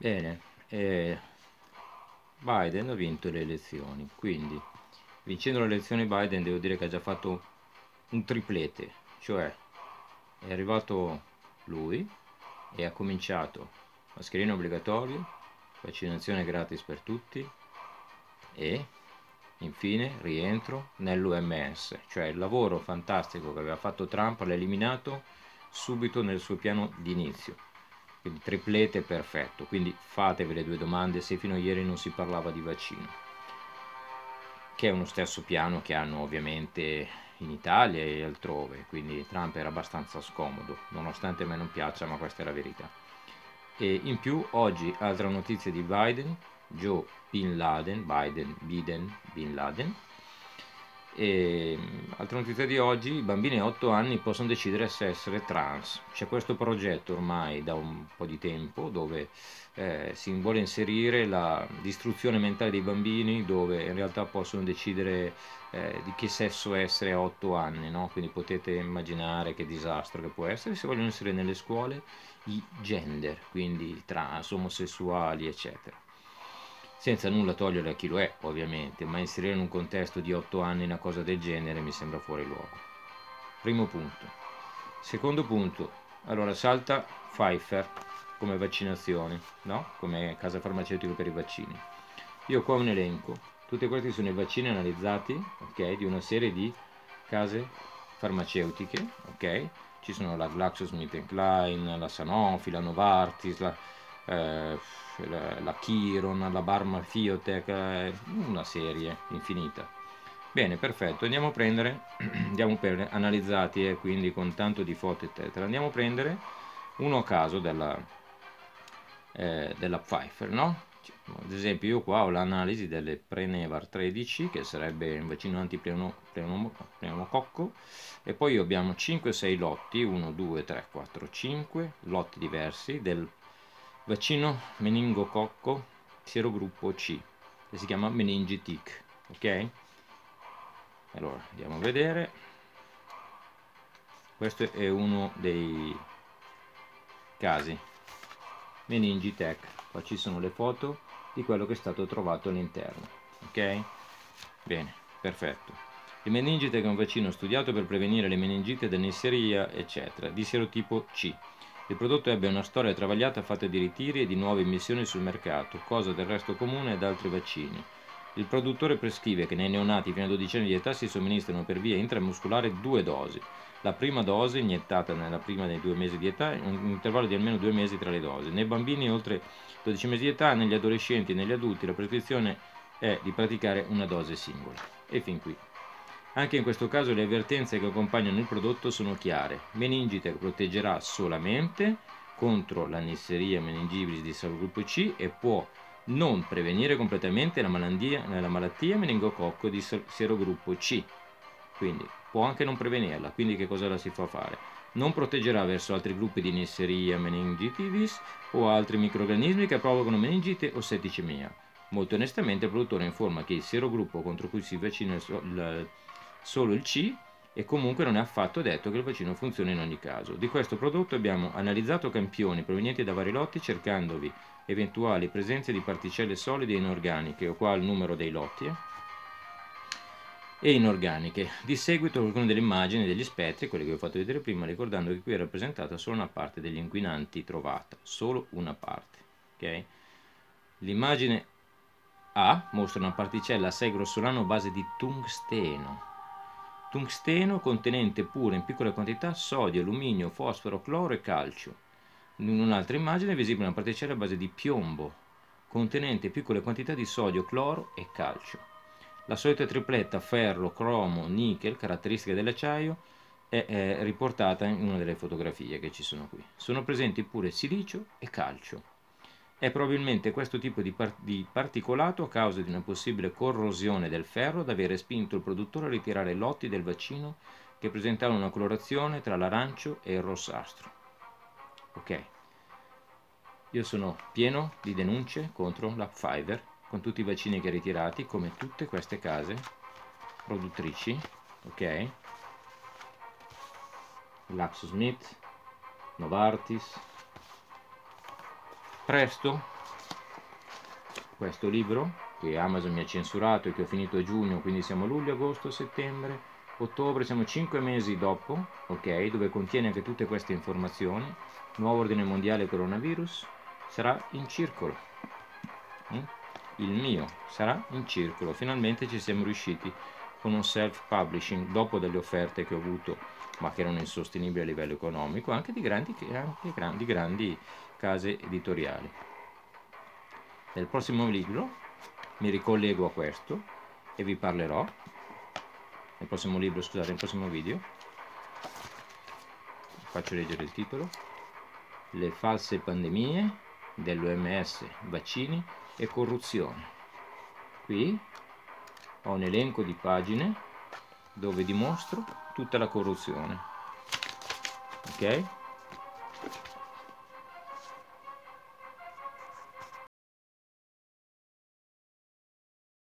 Bene, eh, Biden ha vinto le elezioni, quindi vincendo le elezioni Biden devo dire che ha già fatto un triplete, cioè è arrivato lui e ha cominciato mascherino obbligatorio, vaccinazione gratis per tutti e infine rientro nell'UMS, cioè il lavoro fantastico che aveva fatto Trump l'ha eliminato subito nel suo piano di inizio quindi triplete perfetto. Quindi fatevi le due domande se fino a ieri non si parlava di vaccino che è uno stesso piano che hanno ovviamente in Italia e altrove. Quindi Trump era abbastanza scomodo nonostante a me non piaccia ma questa è la verità. E in più oggi altra notizia di Biden Joe Bin Laden Biden Biden Bin Laden e altra notizia di oggi, i bambini a 8 anni possono decidere se essere trans. C'è questo progetto ormai da un po' di tempo dove eh, si vuole inserire la distruzione mentale dei bambini dove in realtà possono decidere eh, di che sesso essere a 8 anni, no? quindi potete immaginare che disastro che può essere se vogliono inserire nelle scuole i gender, quindi trans, omosessuali, eccetera senza nulla togliere a chi lo è ovviamente, ma inserire in un contesto di 8 anni una cosa del genere mi sembra fuori luogo. Primo punto. Secondo punto, allora salta Pfeiffer come vaccinazione, no? come casa farmaceutico per i vaccini. Io qua ho un elenco, tutti questi sono i vaccini analizzati okay, di una serie di case farmaceutiche, ok? Ci sono la GlaxoSmithKline, la Sanofi, la Novartis, la, eh, la, la Chiron, la Barma Fiotech, eh, una serie infinita. Bene, perfetto, andiamo a prendere, andiamo per analizzati e quindi con tanto di foto eccetera, andiamo a prendere uno a caso della, eh, della Pfeiffer, no? Ad esempio io qua ho l'analisi delle Prenevar 13 che sarebbe un vaccino antipneumococco e poi abbiamo 5-6 lotti, 1, 2, 3, 4, 5 lotti diversi del vaccino meningococco serogruppo C che si chiama meningitic ok? Allora andiamo a vedere. Questo è uno dei casi. Meningitech qua ci sono le foto di quello che è stato trovato all'interno ok? Bene perfetto. Il meningite è un vaccino studiato per prevenire le meningite da eccetera di serotipo C il prodotto ebbe una storia travagliata fatta di ritiri e di nuove immissioni sul mercato, cosa del resto comune ad altri vaccini. Il produttore prescrive che nei neonati fino a 12 anni di età si somministrino per via intramuscolare due dosi. La prima dose iniettata nella prima dei due mesi di età in un intervallo di almeno due mesi tra le dosi. Nei bambini oltre 12 mesi di età, negli adolescenti e negli adulti la prescrizione è di praticare una dose singola. E fin qui. Anche in questo caso le avvertenze che accompagnano il prodotto sono chiare. Meningite proteggerà solamente contro l'anisseria meningibilis di sottogruppo C e può non prevenire completamente la malattia, la malattia meningococco di serogruppo C. Quindi può anche non prevenirla, quindi che cosa la si fa fare? Non proteggerà verso altri gruppi di Neisseria meningitidis o altri microorganismi che provocano meningite o setticemia. Molto onestamente il produttore informa che il serogruppo contro cui si vaccina il solo il C e comunque non è affatto detto che il vaccino funzioni in ogni caso. Di questo prodotto abbiamo analizzato campioni provenienti da vari lotti cercandovi eventuali presenze di particelle solide e inorganiche, o qua il numero dei lotti, e inorganiche. Di seguito alcune delle immagini degli spettri, quelle che vi ho fatto vedere prima, ricordando che qui è rappresentata solo una parte degli inquinanti trovata, solo una parte. Okay? L'immagine A mostra una particella assai grossolano a base di tungsteno, tungsteno contenente pure in piccole quantità sodio, alluminio, fosforo, cloro e calcio. In un'altra immagine è visibile una particella a base di piombo, contenente piccole quantità di sodio, cloro e calcio. La solita tripletta ferro, cromo, nickel, caratteristica dell'acciaio, è, è riportata in una delle fotografie che ci sono qui. Sono presenti pure silicio e calcio. È probabilmente questo tipo di, par- di, particolato, a causa di una possibile corrosione del ferro, ad avere spinto il produttore a ritirare lotti del vaccino che presentavano una colorazione tra l'arancio e il rossastro. Ok, io sono pieno di denunce contro la Pfizer, con tutti i vaccini che ha ritirati, come tutte queste case produttrici, ok? LaxoSmith, Novartis, presto questo libro che Amazon mi ha censurato e che ho finito a giugno, quindi siamo luglio, agosto, settembre, ottobre, siamo 5 mesi dopo, ok, dove contiene anche tutte queste informazioni, nuovo ordine mondiale coronavirus, sarà in circolo. Mm? Il mio sarà in circolo, finalmente ci siamo riusciti con un self-publishing dopo delle offerte che ho avuto ma che erano insostenibili a livello economico, anche di grandi, anche grandi, grandi case editoriali. Nel prossimo libro mi ricollego a questo e vi parlerò, nel prossimo libro, scusate, nel prossimo video, faccio leggere il titolo, Le false pandemie dell'OMS, vaccini e corruzione. Qui ho un elenco di pagine dove dimostro tutta la corruzione. Ok